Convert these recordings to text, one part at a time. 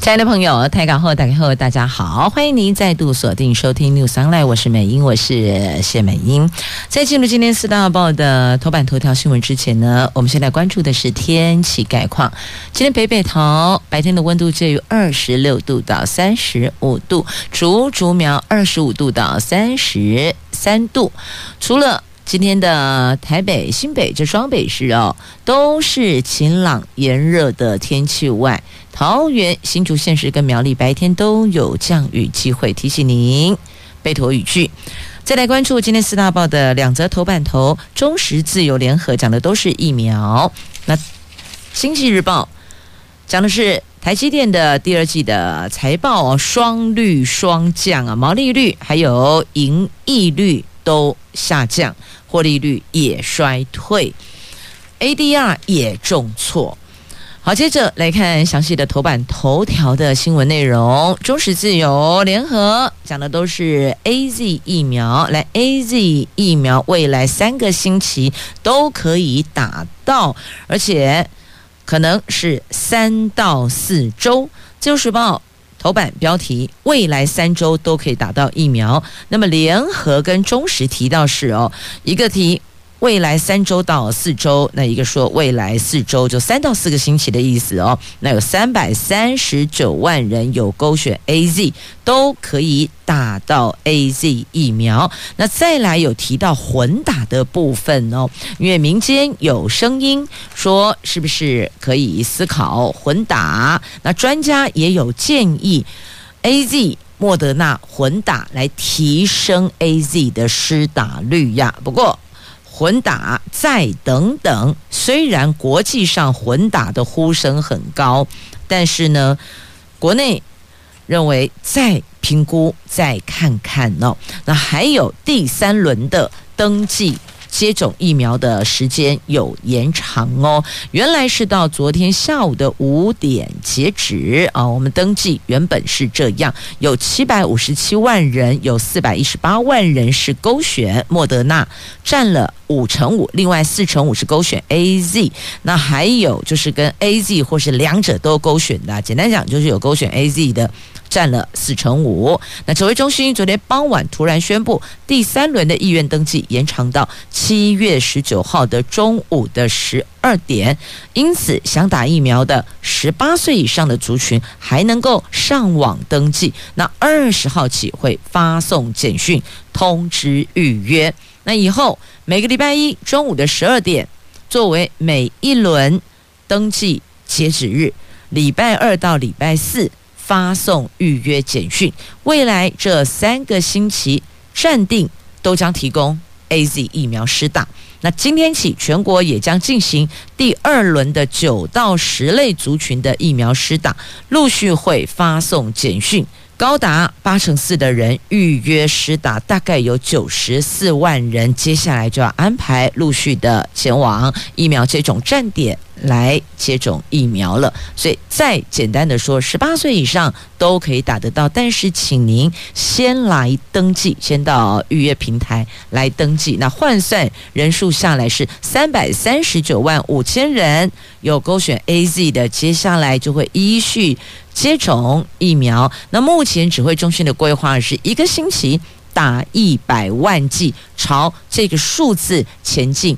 亲爱的朋友，台港后打开后，大家好，欢迎您再度锁定收听 News Online，我是美英，我是谢美英。在进入今天四大报的头版头条新闻之前呢，我们先来关注的是天气概况。今天北北桃白天的温度介于二十六度到三十五度，竹竹苗二十五度到三十三度。除了今天的台北、新北这双北市哦，都是晴朗炎热的天气外，桃园、新竹县市跟苗栗白天都有降雨机会，提醒您备妥雨具。再来关注今天四大报的两则头版头，中时自由联合讲的都是疫苗。那经济日报讲的是台积电的第二季的财报双绿双降啊，毛利率还有盈利率都下降。获利率也衰退，ADR 也重挫。好，接着来看详细的头版头条的新闻内容。中时自由联合讲的都是 AZ 疫苗，来 AZ 疫苗未来三个星期都可以打到，而且可能是三到四周。自由时报。头版标题：未来三周都可以打到疫苗。那么联合跟中时提到是哦，一个提。未来三周到四周，那一个说未来四周就三到四个星期的意思哦。那有三百三十九万人有勾选 AZ，都可以打到 AZ 疫苗。那再来有提到混打的部分哦，因为民间有声音说是不是可以思考混打？那专家也有建议 AZ、莫德纳混打来提升 AZ 的施打率呀。不过。混打再等等，虽然国际上混打的呼声很高，但是呢，国内认为再评估再看看哦。那还有第三轮的登记。接种疫苗的时间有延长哦，原来是到昨天下午的五点截止啊。我们登记原本是这样，有七百五十七万人，有四百一十八万人是勾选莫德纳，占了五乘五，另外四乘五是勾选 AZ。那还有就是跟 AZ 或是两者都勾选的，简单讲就是有勾选 AZ 的。占了四成五。那指挥中心昨天傍晚突然宣布，第三轮的意愿登记延长到七月十九号的中午的十二点，因此想打疫苗的十八岁以上的族群还能够上网登记。那二十号起会发送简讯通知预约。那以后每个礼拜一中午的十二点作为每一轮登记截止日，礼拜二到礼拜四。发送预约简讯，未来这三个星期暂定都将提供 AZ 疫苗施打。那今天起，全国也将进行第二轮的九到十类族群的疫苗施打，陆续会发送简讯。高达八成四的人预约施打，大概有九十四万人，接下来就要安排陆续的前往疫苗接种站点来接种疫苗了。所以再简单的说，十八岁以上都可以打得到，但是请您先来登记，先到预约平台来登记。那换算人数下来是三百三十九万五千人有勾选 AZ 的，接下来就会依序。接种疫苗，那目前指挥中心的规划是一个星期打一百万剂，朝这个数字前进。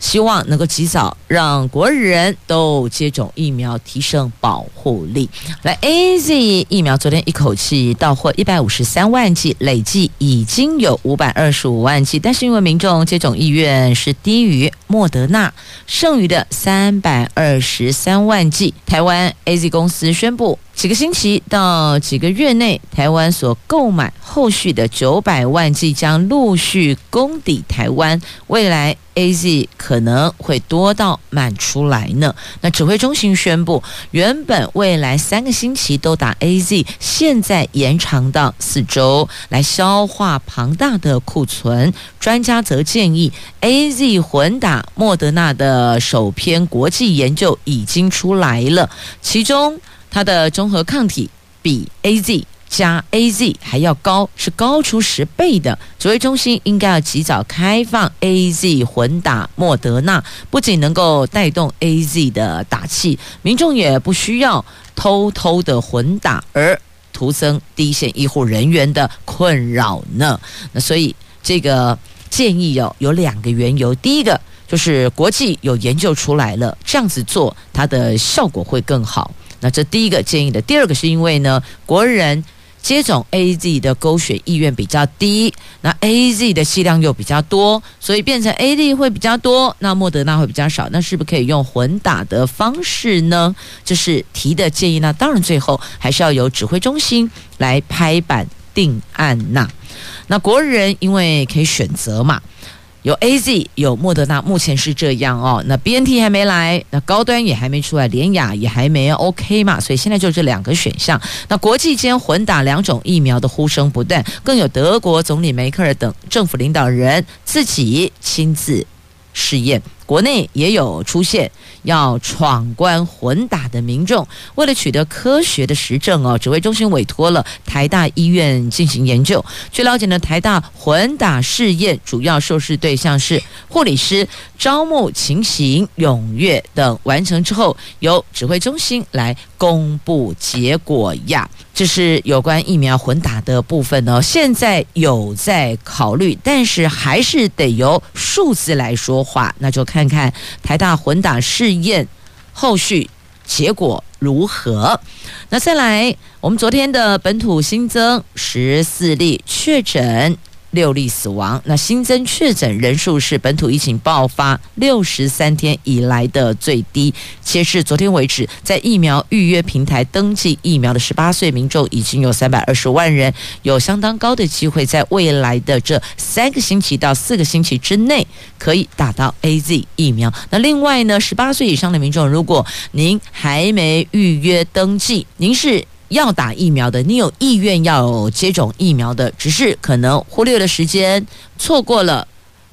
希望能够及早让国人都接种疫苗，提升保护力。来，AZ 疫苗昨天一口气到货一百五十三万剂，累计已经有五百二十五万剂。但是因为民众接种意愿是低于莫德纳，剩余的三百二十三万剂，台湾 AZ 公司宣布。几个星期到几个月内，台湾所购买后续的九百万剂将陆续供抵台湾，未来 AZ 可能会多到满出来呢。那指挥中心宣布，原本未来三个星期都打 AZ，现在延长到四周，来消化庞大的库存。专家则建议，AZ 混打莫德纳的首篇国际研究已经出来了，其中。它的中和抗体比 AZ 加 AZ 还要高，是高出十倍的。指挥中心应该要及早开放 AZ 混打莫德纳，不仅能够带动 AZ 的打气，民众也不需要偷偷的混打，而徒增第一线医护人员的困扰呢。那所以这个建议有有两个缘由，第一个就是国际有研究出来了，这样子做它的效果会更好。那这第一个建议的，第二个是因为呢，国人接种 AZ 的勾选意愿比较低，那 AZ 的剂量又比较多，所以变成 A D 会比较多，那莫德纳会比较少，那是不是可以用混打的方式呢？就是提的建议那，当然最后还是要由指挥中心来拍板定案呐。那国人因为可以选择嘛。有 AZ 有莫德纳，目前是这样哦。那 BNT 还没来，那高端也还没出来，连雅也还没 OK 嘛，所以现在就这两个选项。那国际间混打两种疫苗的呼声不断，更有德国总理梅克尔等政府领导人自己亲自试验。国内也有出现要闯关混打的民众，为了取得科学的实证哦，指挥中心委托了台大医院进行研究。据了解呢，台大混打试验主要受试对象是护理师，招募情形踊跃等完成之后，由指挥中心来公布结果呀。这是有关疫苗混打的部分呢，现在有在考虑，但是还是得由数字来说话，那就看看台大混打试验后续结果如何。那再来，我们昨天的本土新增十四例确诊。六例死亡，那新增确诊人数是本土疫情爆发六十三天以来的最低。截至昨天为止，在疫苗预约平台登记疫苗的十八岁民众已经有三百二十万人，有相当高的机会在未来的这三个星期到四个星期之内可以打到 AZ 疫苗。那另外呢，十八岁以上的民众，如果您还没预约登记，您是。要打疫苗的，你有意愿要接种疫苗的，只是可能忽略了时间，错过了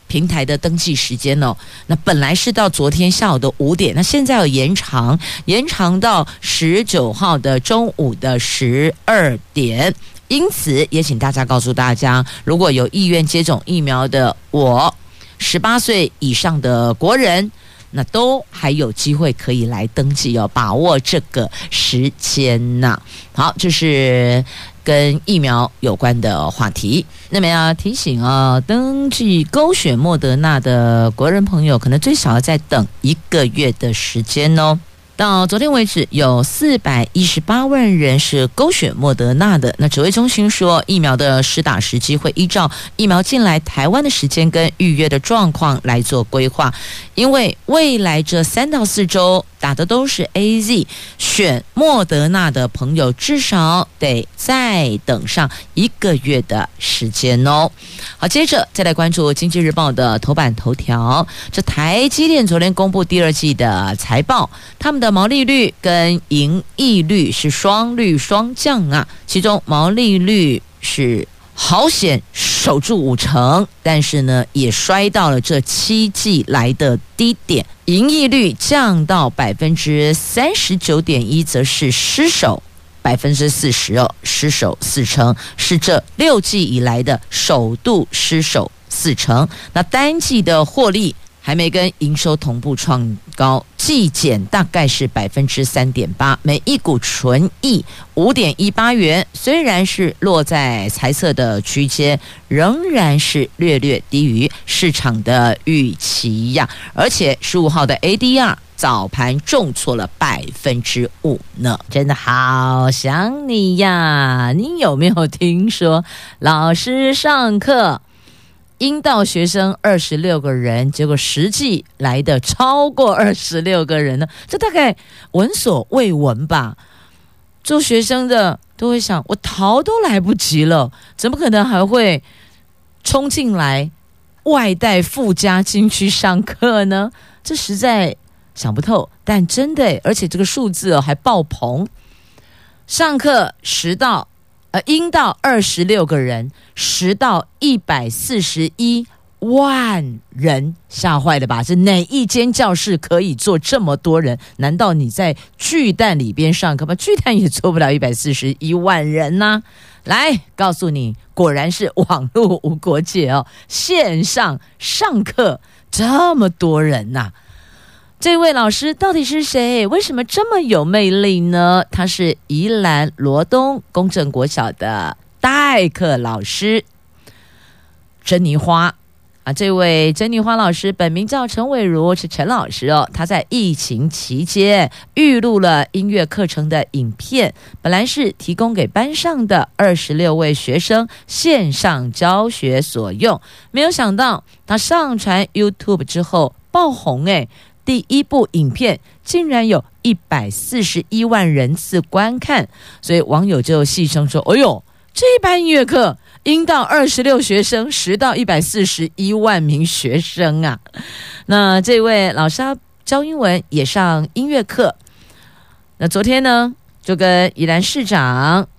平台的登记时间哦。那本来是到昨天下午的五点，那现在要延长，延长到十九号的中午的十二点。因此，也请大家告诉大家，如果有意愿接种疫苗的，我十八岁以上的国人。那都还有机会可以来登记哦，把握这个时间呐。好，这是跟疫苗有关的话题。那么要提醒啊，登记勾选莫德纳的国人朋友，可能最少要再等一个月的时间哦。到昨天为止，有四百一十八万人是勾选莫德纳的。那指挥中心说，疫苗的施打时机会依照疫苗进来台湾的时间跟预约的状况来做规划，因为未来这三到四周。打的都是 AZ，选莫德纳的朋友至少得再等上一个月的时间哦。好，接着再来关注《经济日报》的头版头条。这台积电昨天公布第二季的财报，他们的毛利率跟盈利率是双率双降啊，其中毛利率是。好险守住五成，但是呢，也摔到了这七季来的低点，盈利率降到百分之三十九点一，则是失守百分之四十哦，失守四成，是这六季以来的首度失守四成。那单季的获利。还没跟营收同步创高，季减大概是百分之三点八，每一股纯益五点一八元，虽然是落在财测的区间，仍然是略略低于市场的预期呀。而且十五号的 ADR 早盘重挫了百分之五呢，真的好想你呀！你有没有听说老师上课？应到学生二十六个人，结果实际来的超过二十六个人呢？这大概闻所未闻吧？做学生的都会想，我逃都来不及了，怎么可能还会冲进来外带附加金去上课呢？这实在想不透。但真的，而且这个数字哦还爆棚，上课迟到呃应到二十六个人，十到一百四十一。万人吓坏了吧？是哪一间教室可以坐这么多人？难道你在巨蛋里边上课吗？巨蛋也坐不了一百四十一万人呢、来告诉你，果然是网络无国界哦，线上上课这么多人呐、这位老师到底是谁？为什么这么有魅力呢？他是宜兰罗东公正国小的代课老师，珍妮花。啊，这位珍妮花老师本名叫陈伟如，是陈老师哦。他在疫情期间预录了音乐课程的影片，本来是提供给班上的二十六位学生线上教学所用，没有想到他上传 YouTube 之后爆红诶，第一部影片竟然有一百四十一万人次观看，所以网友就戏称说：“哎呦，这一班音乐课。”应到二十六学生，十到一百四十一万名学生啊！那这位老师教英文也上音乐课。那昨天呢，就跟宜兰市长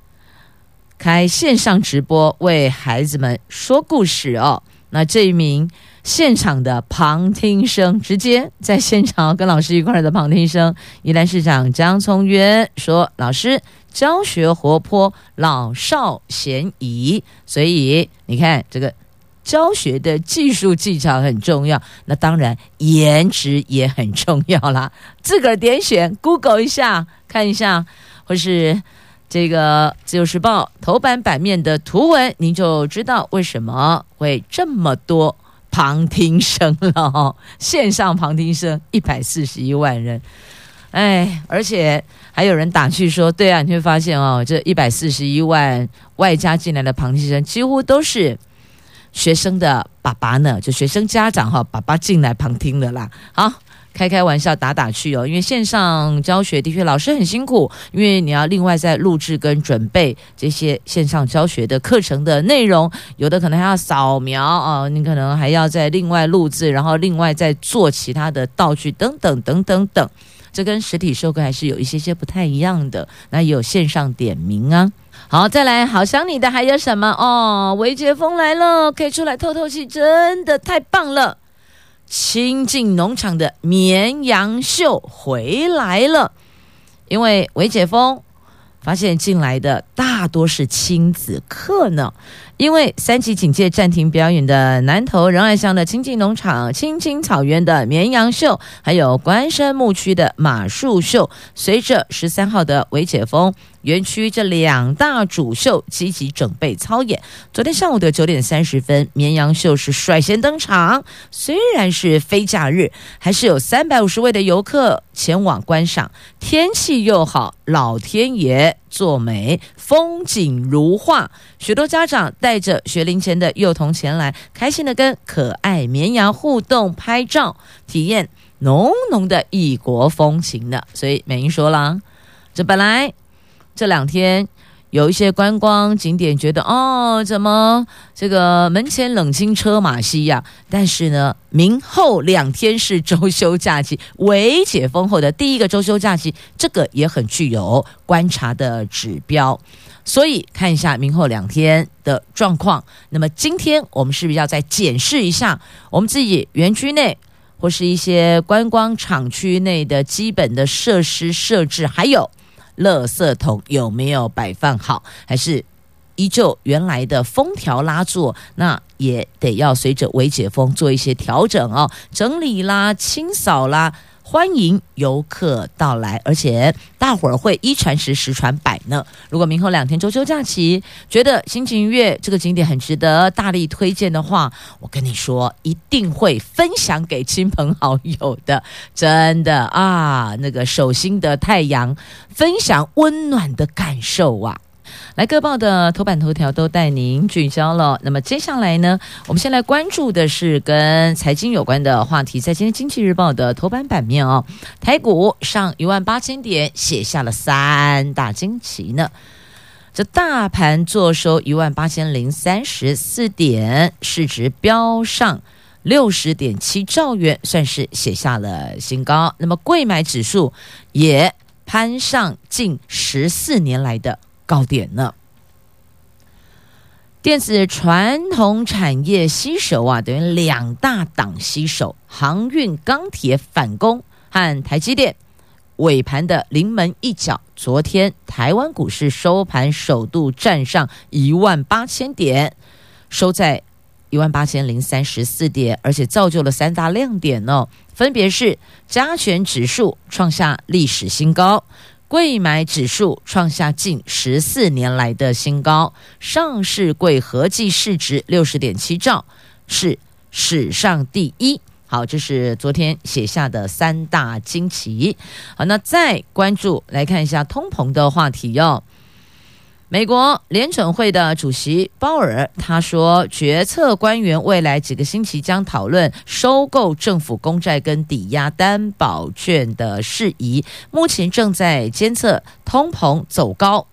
开线上直播，为孩子们说故事哦。那这一名现场的旁听生，直接在现场跟老师一块儿的旁听生，宜兰市长江聪渊说：“老师。”教学活泼，老少咸宜，所以你看这个教学的技术技巧很重要，那当然颜值也很重要啦。自个儿点选，Google 一下看一下，或是这个自由时报头版版面的图文，您就知道为什么会这么多旁听生了哦。线上旁听生一百四十一万人，哎，而且。还有人打趣说：“对啊，你会发现哦，这一百四十一万外加进来的旁听生，几乎都是学生的爸爸呢，就学生家长哈，爸爸进来旁听的啦。好，开开玩笑，打打趣哦，因为线上教学的确老师很辛苦，因为你要另外再录制跟准备这些线上教学的课程的内容，有的可能还要扫描啊，你可能还要再另外录制，然后另外再做其他的道具等等等等等。”这跟实体授课还是有一些些不太一样的。那也有线上点名啊。好，再来，好想你的还有什么哦？微解封来了，可以出来透透气，真的太棒了。新进农场的绵羊秀回来了，因为微解封，发现进来的大多是亲子课呢。因为三级警戒暂停表演的南投仁爱乡的清境农场、青青草原的绵羊秀，还有关山牧区的马术秀，随着十三号的微解封。园区这两大主秀积极准备操演。昨天上午的九点三十分，绵羊秀是率先登场。虽然是非假日，还是有三百五十位的游客前往观赏。天气又好，老天爷作美，风景如画。许多家长带着学龄前的幼童前来，开心的跟可爱绵羊互动拍照，体验浓浓的异国风情呢。所以美英说了，这本来。这两天有一些观光景点觉得哦，怎么这个门前冷清车马稀呀？但是呢，明后两天是周休假期，微解封后的第一个周休假期，这个也很具有观察的指标。所以看一下明后两天的状况。那么今天我们是不是要再检视一下我们自己园区内或是一些观光厂区内的基本的设施设置，还有？垃圾桶有没有摆放好？还是依旧原来的封条拉住？那也得要随着微解封做一些调整哦，整理啦、清扫啦。欢迎游客到来，而且大伙儿会一传十，十传百呢。如果明后两天周休假期，觉得心情愉悦这个景点很值得大力推荐的话，我跟你说，一定会分享给亲朋好友的。真的啊，那个手心的太阳，分享温暖的感受啊。来，各报的头版头条都带您聚焦了。那么接下来呢，我们先来关注的是跟财经有关的话题。在今天《经济日报》的头版版面哦，台股上一万八千点，写下了三大惊奇呢。这大盘作收一万八千零三十四点，市值飙上六十点七兆元，算是写下了新高。那么，贵买指数也攀上近十四年来的高点呢。电子传统产业吸手啊，等于两大档吸手，航运、钢铁反攻和台积电尾盘的临门一脚。昨天台湾股市收盘首度站上一万八千点，收在一万八千零三十四点，而且造就了三大亮点哦，分别是加权指数创下历史新高。贵买指数创下近十四年来的新高，上市贵合计市值六十点七兆，是史上第一。好，这是昨天写下的三大惊奇。好，那再关注来看一下通膨的话题哟、美国联准会的主席鲍尔他说，决策官员未来几个星期将讨论收购政府公债跟抵押担保券的事宜。目前正在监测通膨走高。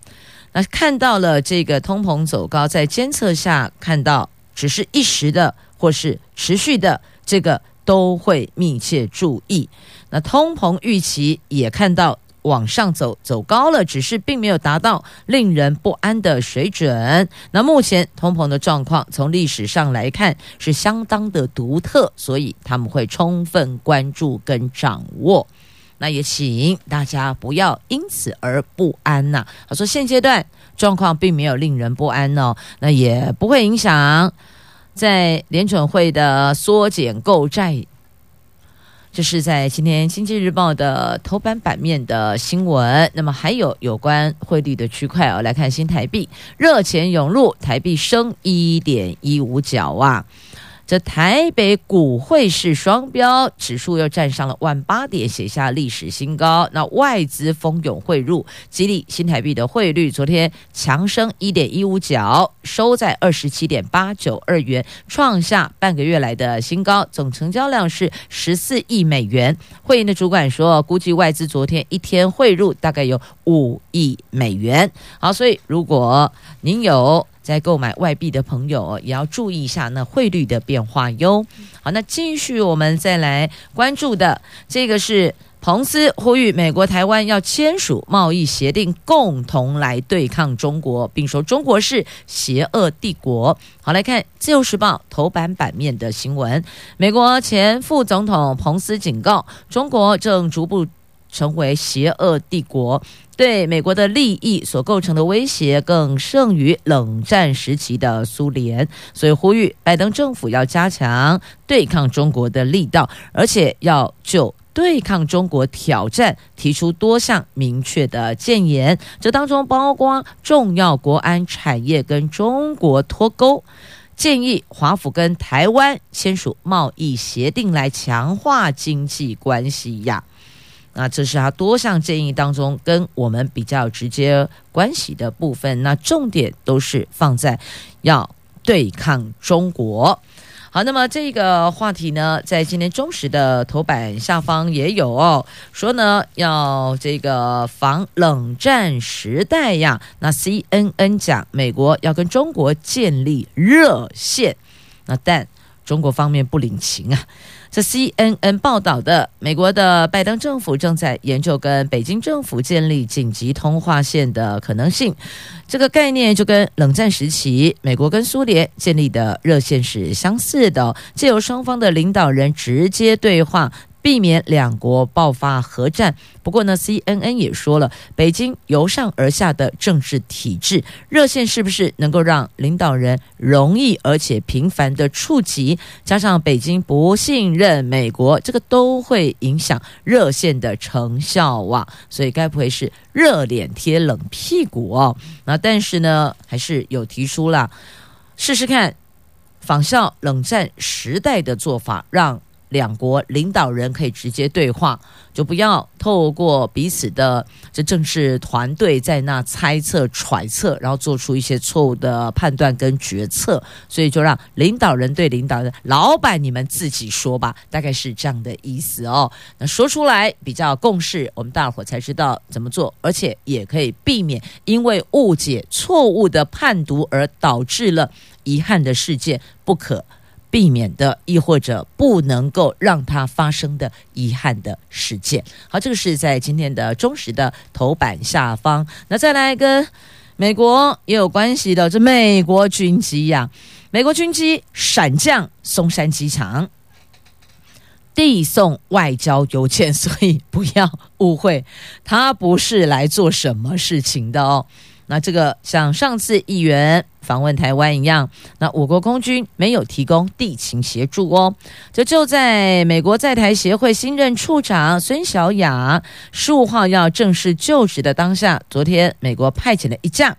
那看到了这个通膨走高，在监测下看到只是一时的或是持续的，这个都会密切注意。那通膨预期也看到。往上走，走高了，只是并没有达到令人不安的水准。那目前通膨的状况，从历史上来看是相当的独特，所以他们会充分关注跟掌握。那也请大家不要因此而不安呐。他说现阶段状况并没有令人不安哦，那也不会影响在联准会的缩减购债。这是在今天《经济日报》的头版版面的新闻。那么还有有关汇率的区块哦，来看新台币热钱涌入，台币升一点一五角啊。这台北股汇市双标，指数又站上了万八点，写下历史新高。那外资蜂拥汇入，激励新台币的汇率，昨天强升一点一五角，收在二十七点八九二元，创下半个月来的新高。总成交量是十四亿美元。会银的主管说，估计外资昨天一天汇入大概有五亿美元。好，所以如果您有。在购买外币的朋友也要注意一下那汇率的变化哟。好，那继续我们再来关注的这个是彭斯呼吁美国台湾要签署贸易协定，共同来对抗中国，并说中国是邪恶帝国。好，来看自由时报头版版面的新闻，美国前副总统彭斯警告，中国正逐步成为邪恶帝国。对美国的利益所构成的威胁更胜于冷战时期的苏联，所以呼吁拜登政府要加强对抗中国的力道，而且要就对抗中国挑战提出多项明确的建言，这当中包括重要国安产业跟中国脱钩，建议华府跟台湾签署贸易协定来强化经济关系呀。那这是他多项建议当中跟我们比较直接关系的部分。那重点都是放在要对抗中国。好，那么这个话题呢，在今天中时的头版下方也有哦，说呢要这个防冷战时代呀。那 CNN 讲美国要跟中国建立热线，那但中国方面不领情啊。这 CNN 报道的，美国的拜登政府正在研究跟北京政府建立紧急通话线的可能性。这个概念就跟冷战时期美国跟苏联建立的热线是相似的，借由双方的领导人直接对话。避免两国爆发核战。不过呢，CNN 也说了，北京由上而下的政治体制，热线是不是能够让领导人容易而且频繁的触及？加上北京不信任美国，这个都会影响热线的成效啊。所以该不会是热脸贴冷屁股哦？那但是呢，还是有提出了试试看，仿效冷战时代的做法，让。两国领导人可以直接对话，就不要透过彼此的这政治团队在那猜测揣测，然后做出一些错误的判断跟决策。所以就让领导人对领导人，老板你们自己说吧，大概是这样的意思哦。那说出来比较共识，我们大伙才知道怎么做，而且也可以避免因为误解、错误的判读而导致了遗憾的事件，不可。避免的，亦或者不能够让它发生的遗憾的事件。好，这个是在今天的中时的头版下方。那再来跟美国也有关系的，这美国军机呀、美国军机闪降松山机场，递送外交邮件，所以不要误会，他不是来做什么事情的哦。那这个像上次议员访问台湾一样，那我国空军没有提供地勤协助哦。这就在美国在台协会新任处长孙小雅十五号要正式就职的当下，昨天美国派遣了一架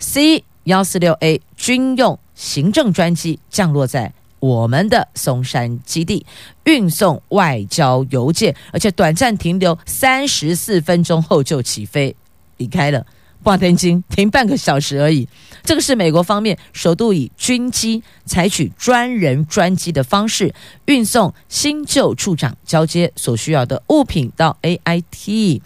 C 幺四六 A 军用行政专机降落在我们的松山基地，运送外交邮件，而且短暂停留三十四分钟后就起飞离开了。挂天津停半个小时而已，这个是美国方面首度以军机采取专人专机的方式运送新旧处长交接所需要的物品到 AIT。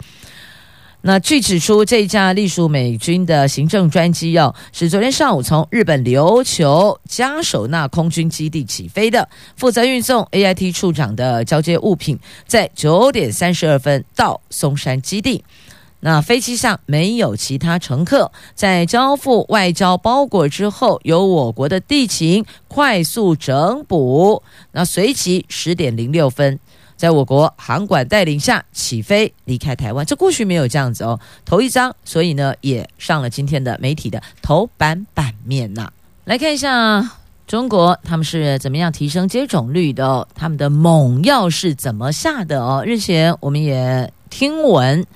那据指出，这架隶属美军的行政专机哦，是昨天上午从日本琉球嘉手纳空军基地起飞的，负责运送 AIT 处长的交接物品，在九点三十二分到松山基地。那飞机上没有其他乘客，在交付外交包裹之后，由我国的地勤快速整补。那随即十点零六分，在我国航管带领下起飞离开台湾。这过去没有这样子哦，头一张，所以呢也上了今天的媒体的头版版面呐。来看一下中国他们是怎么样提升接种率的，他们的猛药是怎么下的哦？日前我们也听闻。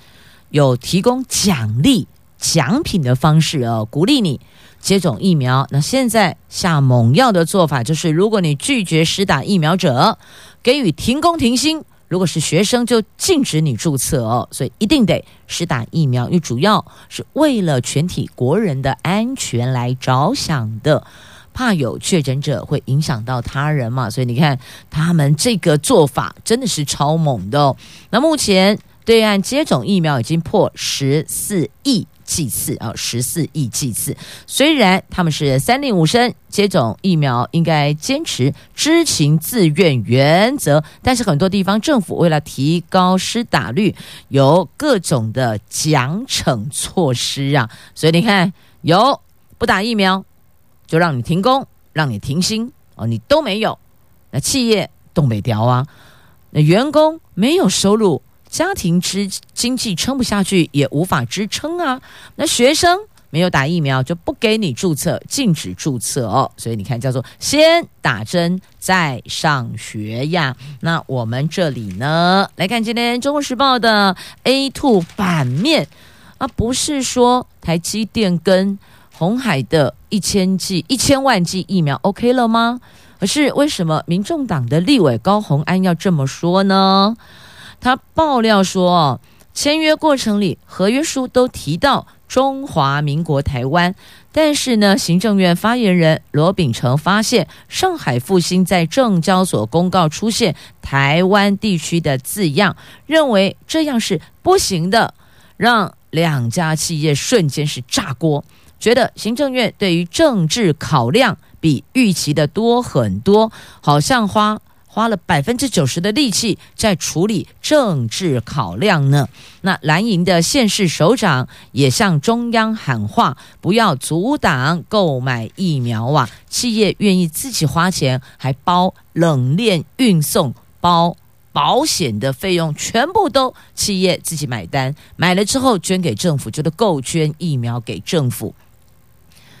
有提供奖励奖品的方式哦，鼓励你接种疫苗。那现在下猛药的做法就是，如果你拒绝施打疫苗者，给予停工停薪；如果是学生，就禁止你注册哦。所以一定得施打疫苗，因为主要是为了全体国人的安全来着想的，怕有确诊者会影响到他人嘛。所以你看，他们这个做法真的是超猛的哦。那目前。对岸接种疫苗已经破十四亿剂次啊，十四亿剂次。虽然他们是三令五申接种疫苗，应该坚持知情自愿原则，但是很多地方政府为了提高施打率，有各种的奖惩措施啊。所以你看，有不打疫苗就让你停工，让你停薪哦，你都没有。那企业东北调啊，那员工没有收入。家庭支经济撑不下去，也无法支撑啊。那学生没有打疫苗，就不给你注册，禁止注册哦。所以你看，叫做先打针再上学呀。那我们这里呢，来看今天《中国时报》的 A2 版面啊，不是说台积电跟红海的一千剂、一千万剂疫苗 OK 了吗？可是为什么民众党的立委高虹安要这么说呢？他爆料说，签约过程里合约书都提到中华民国台湾，但是呢，行政院发言人罗秉成发现上海复兴在证交所公告出现台湾地区的字样，认为这样是不行的，让两家企业瞬间是炸锅，觉得行政院对于政治考量比预期的多很多，好像花。花了百分之九十的力气在处理政治考量呢。那蓝营的县市首长也向中央喊话，不要阻挡购买疫苗啊！企业愿意自己花钱，还包冷链运送、包保险的费用，全部都企业自己买单。买了之后捐给政府，就得够捐疫苗给政府。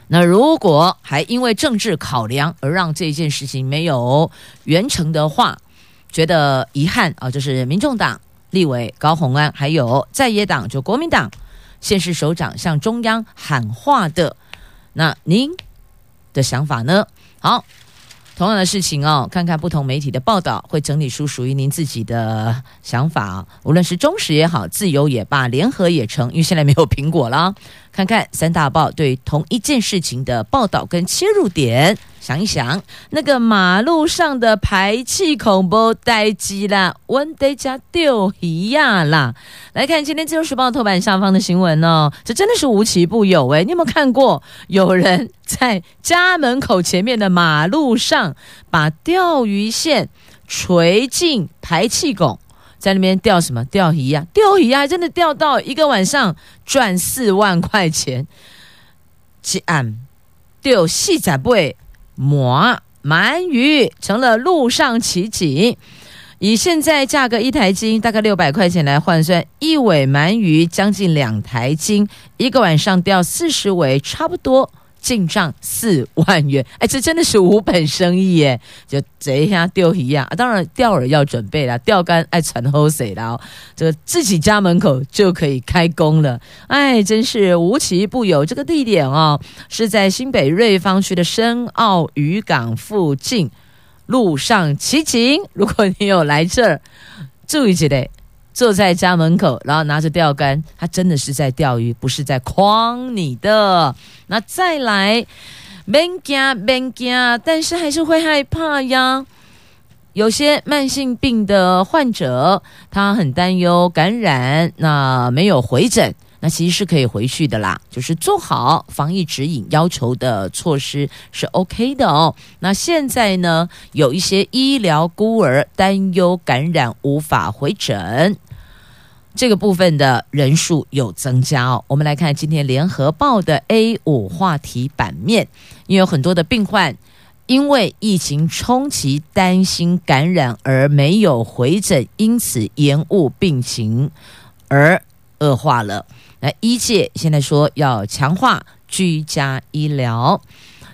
那如果还因为政治考量而让这件事情没有完成的话，觉得遗憾啊！就是民众党立委高鸿安，还有在野党就国民党现市首长向中央喊话的，那您的想法呢？好，同样的事情哦，看看不同媒体的报道，会整理出属于您自己的想法。无论是忠实也好，自由也罢，联合也成，因为现在没有苹果了。看看三大报对同一件事情的报道跟切入点，想一想那个马路上的排气孔不待机啦，温得加丢一样啦。来看今天自由时报头版下方的新闻哦，这真的是无奇不有诶，你有没有看过有人在家门口前面的马路上把钓鱼线垂进排气孔？在那边钓什么钓鱼呀？钓鱼啊，真的钓到一个晚上赚四万块钱。这案钓细仔贝摸鳗鱼成了路上奇景，以现在价格一台斤大概六百块钱来换算，一尾鳗鱼将近两台斤，一个晚上钓四十尾，差不多。进账四万元，哎，这真的是无本生意耶！就这一下钓鱼一样啊，当然钓饵要准备了，钓竿爱传后水了，这个自己家门口就可以开工了。哎，真是无奇不有。这个地点哦，是在新北瑞芳区的深澳渔港附近，路上奇景。如果你有来这儿，注意起来。坐在家门口，然后拿着钓竿，他真的是在钓鱼，不是在诓你的。那再来，别惊别惊，但是还是会害怕呀。有些慢性病的患者，他很担忧感染，那没有回诊，那其实是可以回去的啦。就是做好防疫指引要求的措施是 OK 的哦。那现在呢，有一些医疗孤儿担忧感染无法回诊。这个部分的人数有增加哦。我们来看今天联合报的 A 五话题版面，因为有很多的病患因为疫情冲击，担心感染而没有回诊，因此延误病情而恶化了。那医界现在说要强化居家医疗。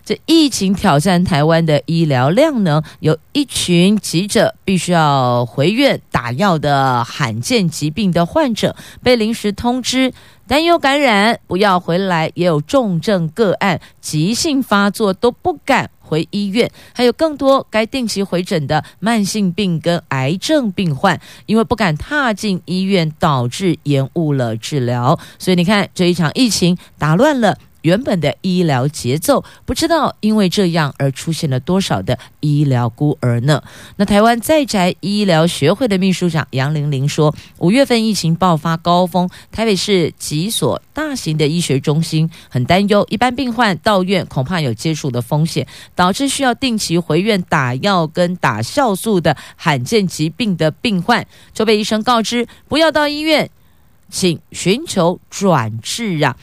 这疫情挑战台湾的医疗量呢，有一群急着必须要回院打药的罕见疾病的患者，被临时通知担忧感染，不要回来；也有重症个案急性发作都不敢回医院，还有更多该定期回诊的慢性病跟癌症病患，因为不敢踏进医院，导致延误了治疗。所以你看，这一场疫情打乱了。原本的医疗节奏，不知道因为这样而出现了多少的医疗孤儿呢？那台湾在宅医疗学会的秘书长杨玲玲说，五月份疫情爆发高峰，台北市几所大型的医学中心很担忧，一般病患到院恐怕有接触的风险，导致需要定期回院打药跟打酵素的罕见疾病的病患，就被医生告知不要到医院，请寻求转治啊。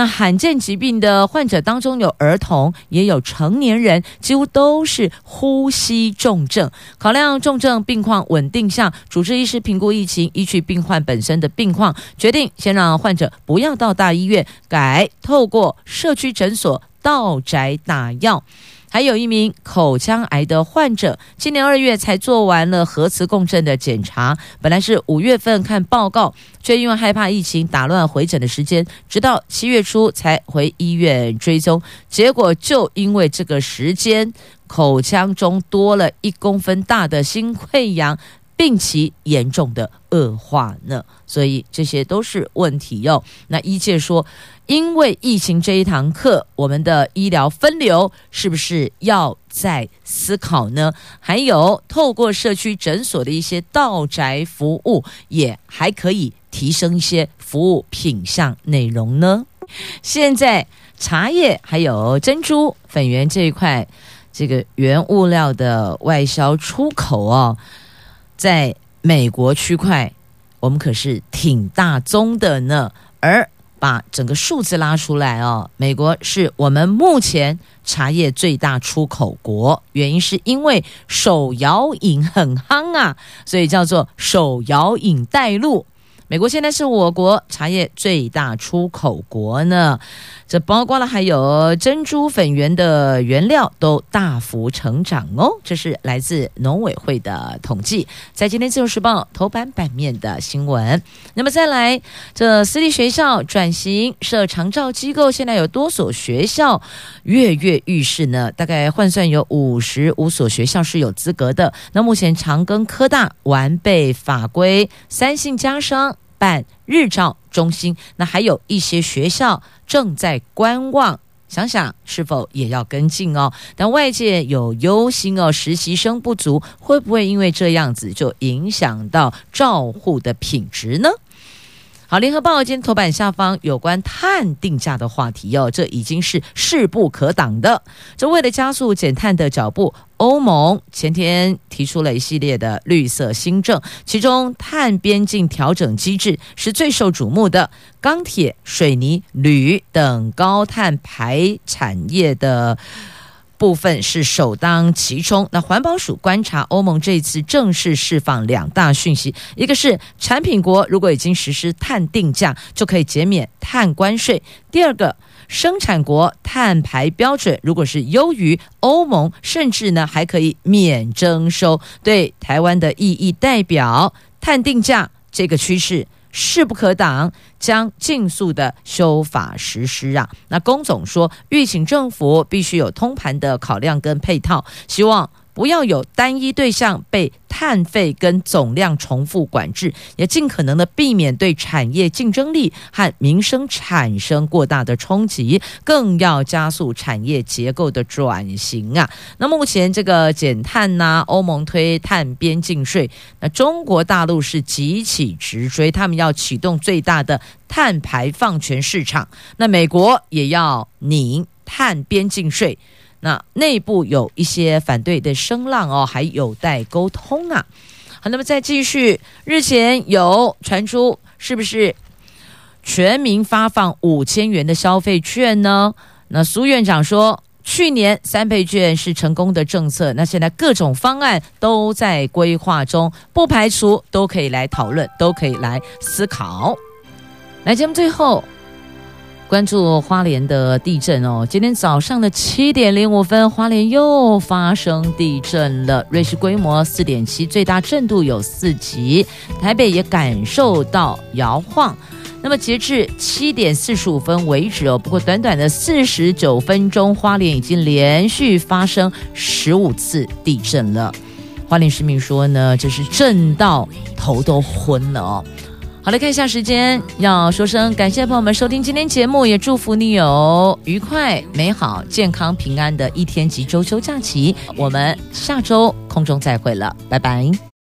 那罕见疾病的患者当中有儿童，也有成年人，几乎都是呼吸重症。考量重症病况稳定向，主治医师评估疫情，依据病患本身的病况，决定先让患者不要到大医院，改透过社区诊所到宅打药。还有一名口腔癌的患者，今年二月才做完了核磁共振的检查，本来是五月份看报告，却因为害怕疫情打乱回诊的时间，直到七月初才回医院追踪，结果就因为这个时间，口腔中多了一公分大的新溃疡。病情严重的恶化呢，所以这些都是问题哟。那医界说，因为疫情这一堂课，我们的医疗分流是不是要再思考呢？还有，透过社区诊所的一些道宅服务，也还可以提升一些服务品项内容呢。现在茶叶还有珍珠粉圆这一块，这个原物料的外销出口哦。在美国区块，我们可是挺大宗的呢。而把整个数字拉出来哦，美国是我们目前茶叶最大出口国，原因是因为手摇饮很夯啊，所以叫做手摇饮带路。美国现在是我国茶叶最大出口国呢。这包括了还有珍珠粉圆的原料都大幅成长哦，这是来自农委会的统计，在今天自由时报头版版面的新闻。那么再来，这私立学校转型设长照机构，现在有多所学校跃跃欲试呢？大概换算有五十五所学校是有资格的。那目前长庚科大完备法规，三信家商办日照中心，那还有一些学校正在观望，想想是否也要跟进哦。但外界有忧心哦，实习生不足，会不会因为这样子就影响到照护的品质呢？好，联合报今天头版下方有关碳定价的话题哦，这已经是势不可挡的。这为了加速减碳的脚步，欧盟前天提出了一系列的绿色新政，其中碳边境调整机制是最受瞩目的。钢铁、水泥、铝等高碳排产业的。部分是首当其冲。那环保署观察，欧盟这次正式释放两大讯息：一个是产品国如果已经实施碳定价，就可以减免碳关税；第二个，生产国碳排标准如果是优于欧盟，甚至呢还可以免征收。对台湾的意义代表，碳定价这个趋势。势不可挡，将尽速的修法实施啊！那龚总说，预请政府必须有通盘的考量跟配套，希望。不要有单一对象被碳费跟总量重复管制，也尽可能的避免对产业竞争力和民生产生过大的冲击，更要加速产业结构的转型啊！那目前这个减碳呐、欧盟推碳边境税，那中国大陆是急起直追，他们要启动最大的碳排放权市场，那美国也要拧碳边境税。那内部有一些反对的声浪哦，还有待沟通啊。好，那么再继续，日前有传出是不是全民发放五千元的消费券呢？那苏院长说，去年三倍券是成功的政策，那现在各种方案都在规划中，不排除都可以来讨论，都可以来思考。来，节目最后。关注花莲的地震哦，今天早上的七点零五分，花莲又发生地震了，瑞士规模四点七，最大震度有四级，台北也感受到摇晃。那么截至七点四十五分为止哦，不过短短的四十九分钟，花莲已经连续发生十五次地震了。花莲市民说呢，这是震到头都昏了哦。好，了看一下时间，要说声感谢朋友们收听今天节目，也祝福你有愉快、美好、健康、平安的一天及中秋假期。我们下周空中再会了，拜拜。